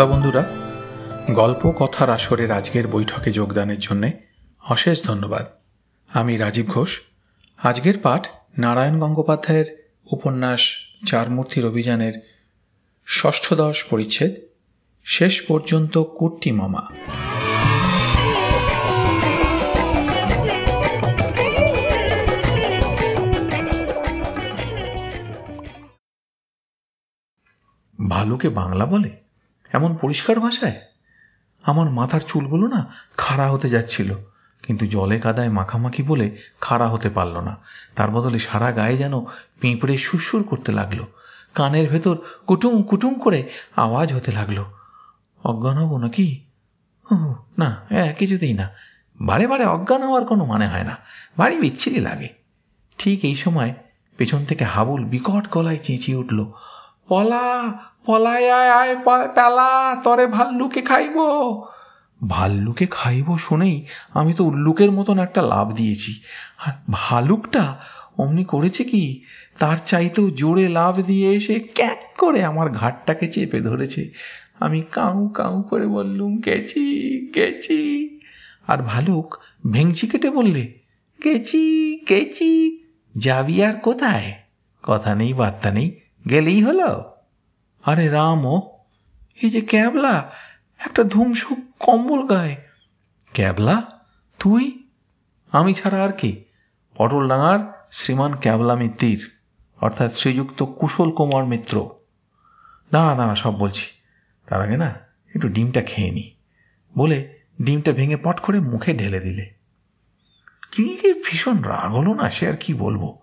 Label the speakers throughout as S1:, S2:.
S1: শ্রোতা বন্ধুরা, গল্প কথার আসরের আজকের বৈঠকে যোগদানের জন্য অশেষ ধন্যবাদ। আমি রাজীব ঘোষ। আজকের পাঠ নারায়ণ গঙ্গোপাধ্যায়ের উপন্যাস চারমূর্তির অভিযানের ষষ্ঠদশ পরিচ্ছেদ, শেষ পর্যন্ত কুট্টি মামা। ভালুকে বাংলা বলে? এমন পরিষ্কার ভাষায়? আমার মাথার চুলগুলো না খাড়া হতে যাচ্ছিল, কিন্তু জলে কাদায় মাখামাখি বলে খাড়া হতে পারল না। তার বদলে সারা গায়ে যেন পিঁপড়ে সুরসুর করতে লাগল। কানের ভেতর কুটুম কুটুম করে আওয়াজ হতে লাগল। অজ্ঞান হব নাকি? না হ্যাঁ কিছুতেই না। বারে বারে অজ্ঞান হওয়ার কোনো মানে হয় না। বাড়ি বিচ্ছিরি লাগে। ঠিক এই সময় পেছন থেকে হাবুল বিকট গলায় চেঁচিয়ে উঠল। পলা, পলায় আয় আয় পেলা তরে ভাল্লুকে খাইব। ভাল্লুকে খাইব শুনেই আমি তো উল্লুকের মতন একটা লাভ দিয়েছি। আর ভালুকটা অমনি করেছে কি? তার চাইতেও জোরে লাভ দিয়ে এসে ক্যাক করে আমার ঘাটটাকে চেপে ধরেছে। আমি কাউ কাউ করে বললুম, গেছি গেছি। আর ভালুক ভেংচি কেটে বললে, গেছি গেছি, যাবি আর কোথায়? কথা নেই, বার্তা নেই। গেলেই হলো। আরে রাম ও এই যে ক্যাবলা, একটা ধুমসু কম্বল গায়ে। ক্যাবলা? তুই? আমি ছাড়া আর কি? পটল ডাঙার শ্রীমান ক্যাবলা মিত্তির, অর্থাৎ শ্রীযুক্ত কুশল কুমার মিত্র। দাঁড়া দাঁড়া, সব বলছি। তার আগে না, একটু ডিমটা খেয়ে নি। বলে ডিমটা ভেঙে পট করে মুখে ঢেলে দিলে। কি ভীষণ রাগ হলো না সে আর কি বলব।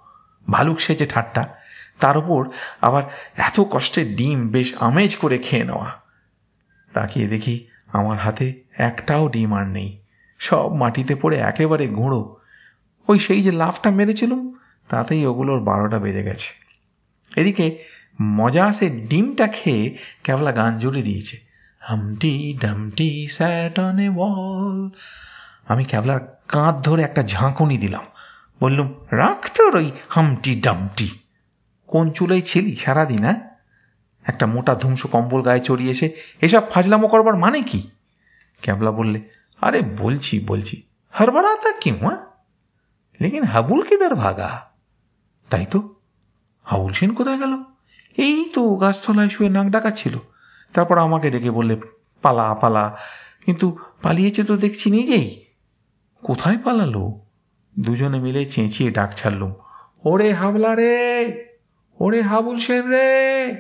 S1: ভালুক সেজে ঠাট্টা। তার উপর আবার এত কষ্টের ডিম বেশ আমেজ করে খেয়ে নেওয়া। তাকিয়ে দেখি আমার হাতে একটাও ডিম আর নেই। সব মাটিতে পড়ে একেবারে গুঁড়ো। ওই সেই যে লাফটা মেরেছিলুম, তাতেই ওগুলোর বারোটা বেজে গেছে। এদিকে মজা আসে ডিমটা খেয়ে কেবলা গান জুড়ে দিয়েছে। হামটি ডামটি স্যাট ওয়াল আমি কেবলার কাঁধ ধরে একটা ঝাঁকুনি দিলাম। বললুম, রাখ তোর ওই হামটি ডামটি। কোন চুলাই ছিলি? সারাদিন হ্যাঁ? একটা মোটা ধুমসো কম্বল গায়ে চড়িয়ে এসে এসব ফাজলামো করবার মানে কি? ক্যাবলা বললে, আরে বলছি বলছি। হরবড়াতা কিউ হ্যাঁ? লেকিন হাবুল কিদার ভাগা? তাই তো। হাবুল সেন কোথায় গেল? এই তো গাছতলায় শুয়ে নাক ডাকাচ্ছিল তারপর আমাকে ডেকে বললে, পালা পালা। কিন্তু পালিয়েছে তো দেখছি নিজেই। কোথায় পালালো? দুজনে মিলে চেঁচিয়ে ডাক ছাড়লুম। ওরে হাবলা রে! ওরে হাবুল সেন রে।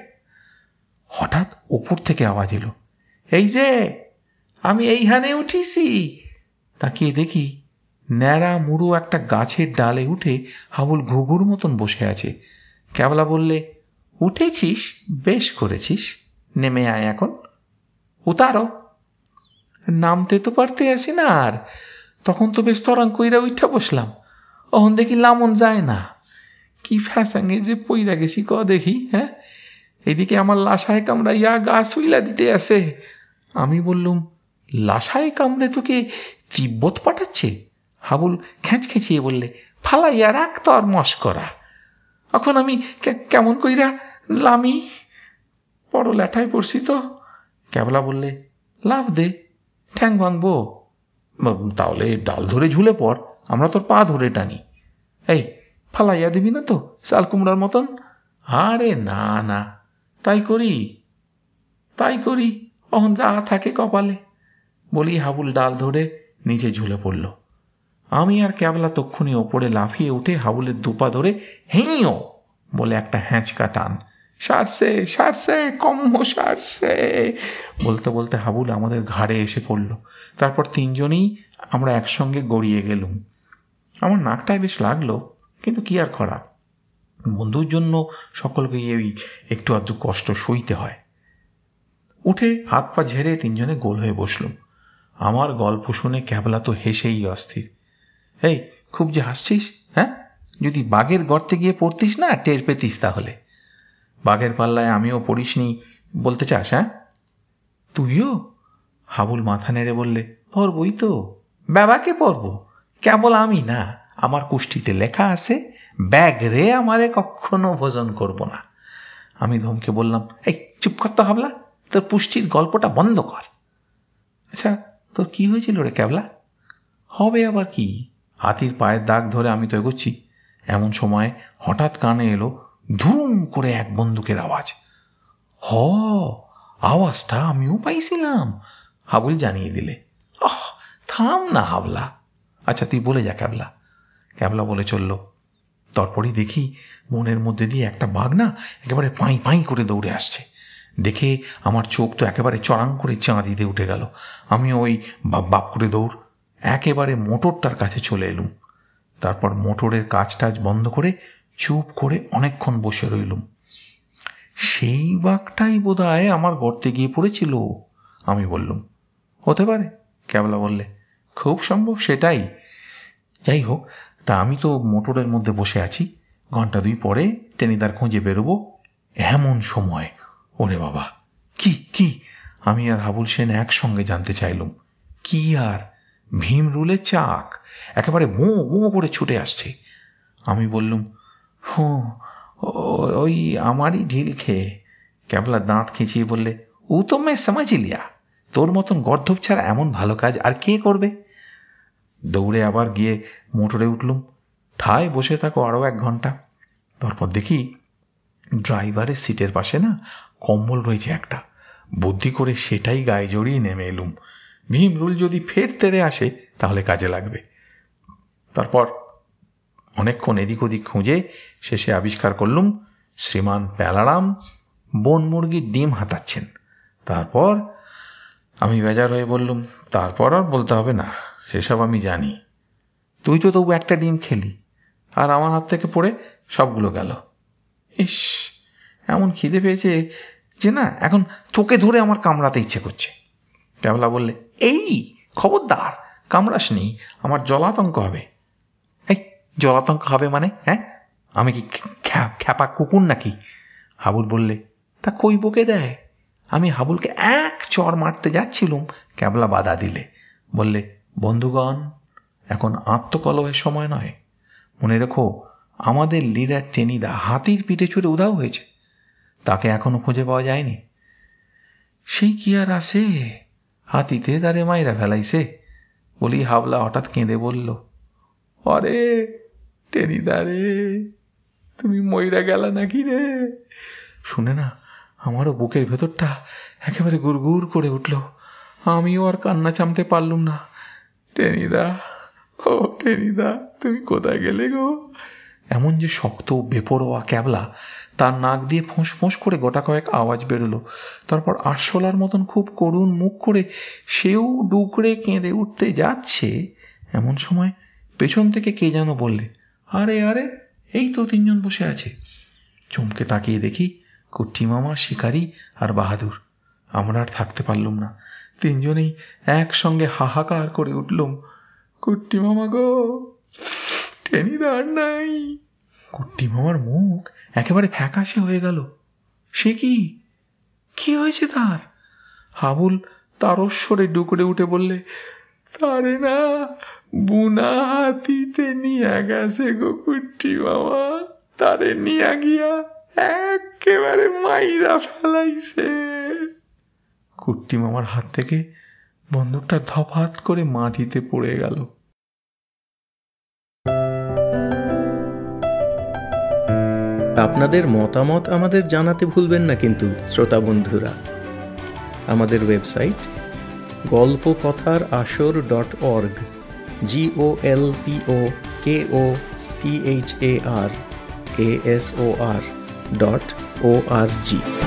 S1: হঠাৎ ওপর থেকে আওয়াজ এলো। এই যে, আমি এইখানে উঠিছি। তাকিয়ে দেখি ন্যাড়া মুড়ো একটা গাছের ডালে উঠে হাবুল ঘুঘুর মতন বসে আছে। ক্যাবলা বললে, উঠেছিস? বেশ করেছিস। নেমে আয় এখন। উতারো। নামতে তো পারতে আসি না আর। তখন তো বেশ তরাং কইরা উঠা বসলাম। অহন দেখি লামন যায় না। কি ফ্যাসাঙ্গে যে পইরা গেছি ক দেখি হ্যাঁ? এদিকে আমার লাশায় কামড়াইয়া গা শুইলা দিতে আসে আমি বললুম, লাশায় কামড়ে তোকে তিব্বত পাঠাচ্ছে? হাবুল খ্যাঁচ খেঁচিয়ে বললে, ফালাইয়া রাখ তো আর মস্করা। এখন আমি কেমন কইরা লামি? বড় ল্যাঠায় পড়ছি তো। ক্যাবলা বললে, লাভ দে, ঠ্যাং ভাঙবো। তাহলে ডাল ধরে ঝুলে পর আমরা তোর পা ধরে টানি। ফালাইয়া দিবি না তো? চাল কুমড়ার মতন? আরে না না। তাই করি। তাই করি। অহন যা থাকে কপালে। বলি হাবুল ডাল ধরে নিচে ঝুলে পড়ল। আমি আর ক্যাবলা তক্ষুনি ওপরে লাফিয়ে উঠে হাবুলের দুপা ধরে হেঁও বলে একটা হ্যাঁচকা টান। সারছে সারছে কম সারছে বলতে বলতে হাবুল আমাদের ঘাড়ে এসে পড়ল। তারপর তিনজনই আমরা একসঙ্গে গড়িয়ে গেলুম। আমার নাকটায় বেশ লাগল। কিন্তু কি আর করা? বন্ধুর জন্য সকলকে এই একটু আধটু কষ্ট সইতে হয়। উঠে হাত পা ঝেড়ে তিনজনে গোল হয়ে বসলুম। আমার গল্প শুনে ক্যাবলা তো হেসেই অস্থির। এই, খুব যে হাসছিস হ্যাঁ? যদি বাঘের গর্তে গিয়ে পড়তিস না, টের পেতিস তাহলে। বাঘের পাল্লায় আমিও পড়িসনি, বলতে চাস হ্যাঁ? তুইও? হাবুল মাথা নেড়ে বললে, পড়বই তো। বাবাকে পড়ব, কেবল আমি না। আমার কুষ্টিতে লেখা আছে, ব্যাগ রে আমারে কখনো ভোজন করব না। আমি ধমকে বললাম, এই, চুপ করতে হাবলা, তোর পুষ্টির গল্পটা বন্ধ কর। আচ্ছা তোর কি হয়েছিল রে ক্যাবলা? হবে আবার কি। হাতির পায়ের দাগ ধরে আমি তো এগোচ্ছি। এমন সময় হঠাৎ কানে এলো ধুম করে এক বন্দুকের আওয়াজ। হ, আওয়াজটা আমিও পাইছিলাম, হাবুল জানিয়ে দিলে। আহ থাম না হাবলা। আচ্ছা তুই বলে যা ক্যাবলা। ক্যাবলা বলে চলল। তারপরেই দেখি মনের মধ্যে দিয়ে একটা বাঘ না একেবারে পাই পাই করে দৌড়ে আসছে। দেখে আমার চোখ তো একেবারে চড়াং করে চাঁদিতে উঠে গেল। আমি ওই বাপ বাপ করে দৌড় একেবারে মোটরটার কাছে চলে এলুম। তারপর মোটরের কাজ টাজ বন্ধ করে চুপ করে অনেকক্ষণ বসে রইলুম। সেই বাঘটাই বোধ আমার গর্তে গিয়ে পড়েছিল, আমি বললুম। হতে পারে ক্যাবলা বললে। খুব সম্ভব সেটাই। যাই হোক তা আমি তো মোটরের মধ্যে বসে আছি। ঘণ্টা দুই পরে টেনিদার খুঁজে বেরোবো। এমন সময়, ওরে বাবা, কি কি? আমি আর হাবুল সেন একসঙ্গে জানতে চাইলুম, কি আর? ভীম রুলের চাক, একেবারে মো মো করে ছুটে আসছে। আমি বললুম, হো ওই আমারই ঢিল খেয়ে। ক্যাবলা দাঁত খিঁচিয়ে বললে ও তো মেয়ে সমাজিলিয়া তোর মতন গর্ধব ছাড়া এমন ভালো কাজ আর কে করবে? দৌড়ে আবার গিয়ে মোটরে উঠলুম। ঠায় বসে থাকো আরও এক ঘণ্টা। তারপর দেখি ড্রাইভারের সিটের পাশে না কম্বল রয়েছে একটা। বুদ্ধি করে সেটাই গায়ে জড়িয়ে নেমে এলুম। ভীম রুল যদি ফের তেরে আসে, তাহলে কাজে লাগবে। তারপর অনেকক্ষণ এদিক ওদিক খুঁজে শেষে আবিষ্কার করলুম, শ্রীমান প্যালারাম বন মুরগির ডিম হাতাচ্ছেন। তারপর আমি বেজার হয়ে বললুম, তারপর আর বলতে হবে না। সেসব আমি জানি। তুই তো তবু একটা ডিম খেলি, আর আমার হাত থেকে পড়ে সবগুলো গেল। ইস, এমন খিদে পেয়েছে যে না, এখন তোকে ধরে আমার কামড়াতে ইচ্ছে করছে। ক্যাবলা বললে, এই, খবরদার, কামড়াস নেই আমার জলাতঙ্ক হবে। এই, জলাতঙ্ক হবে মানে হ্যাঁ? আমি কি খ্যাপা কুকুর নাকি? হাবুল বললে, তা কই বকে দেয়? আমি হাবুলকে এক চর মারতে যাচ্ছিলুম। ক্যাবলা বাধা দিলে, বললে বন্ধুগণ, এখন আত্মকলহের সময় নয়। মনে রেখো, আমাদের লিডার টেনিদা হাতির পিঠে চড়ে উধাও হয়েছে। তাকে এখনও খুঁজে পাওয়া যায়নি। সেই কি আর আসে হাতিতে তারে মাইরা ফেলাইছে। বলি হাবলা হঠাৎ কেঁদে বলল অরে টেনিদা রে, তুমি ময়রা গেলা নাকি রে? শুনে না, আমারও বুকের ভেতরটা একেবারে গুড় করে উঠল। আমিও আর কান্না চামতে পারলুম না। টেনিদা। ও টেনিদা, তুমি কোথায় গেলে গো? এমন যে শক্ত, বেপরোয়া ক্যাবলা, তার নাক দিয়ে ফোঁস ফোঁস করে গোটা কয়েক আওয়াজ বেরোলো। তারপর আরশোলার মতন খুব করুণ মুখ করে সেও ডুকরে কেঁদে উঠতে যাচ্ছে। এমন সময় পেছন থেকে কে যেন বললে, আরে আরে, এই তো তিনজন বসে আছে। চমকে তাকিয়ে দেখি কুট্টি মামা, শিকারি আর বাহাদুর। আমরা আর থাকতে পারলুম না। তিনজনেই একসঙ্গে হাহাকার করে উঠলুম। কুট্টি মামা গো টেনিদার নাই। কুট্টি মামার মুখ একেবারে ফ্যাকাশে হয়ে গেল। সে কি? কি হয়েছে তার? হাবুল তারস্বরে ডুকরে উঠে বললে, তারে না, বুনা হাতিতে নিয়ে গেছে গো কুট্টি মামা। তারে নিয়ে গিয়া একেবারে মাইরা ফেলাইছে। কুট্টি মামার হাত থেকে বন্দুকটা ধপাত করে মাটিতে পড়ে গেল।
S2: আপনাদের মতামত আমাদের জানাতে ভুলবেন না কিন্তু, শ্রোতা বন্ধুরা। আমাদের website Golpo Kothar Asor dot org G O L P O K O T H A R A S O R dot O R G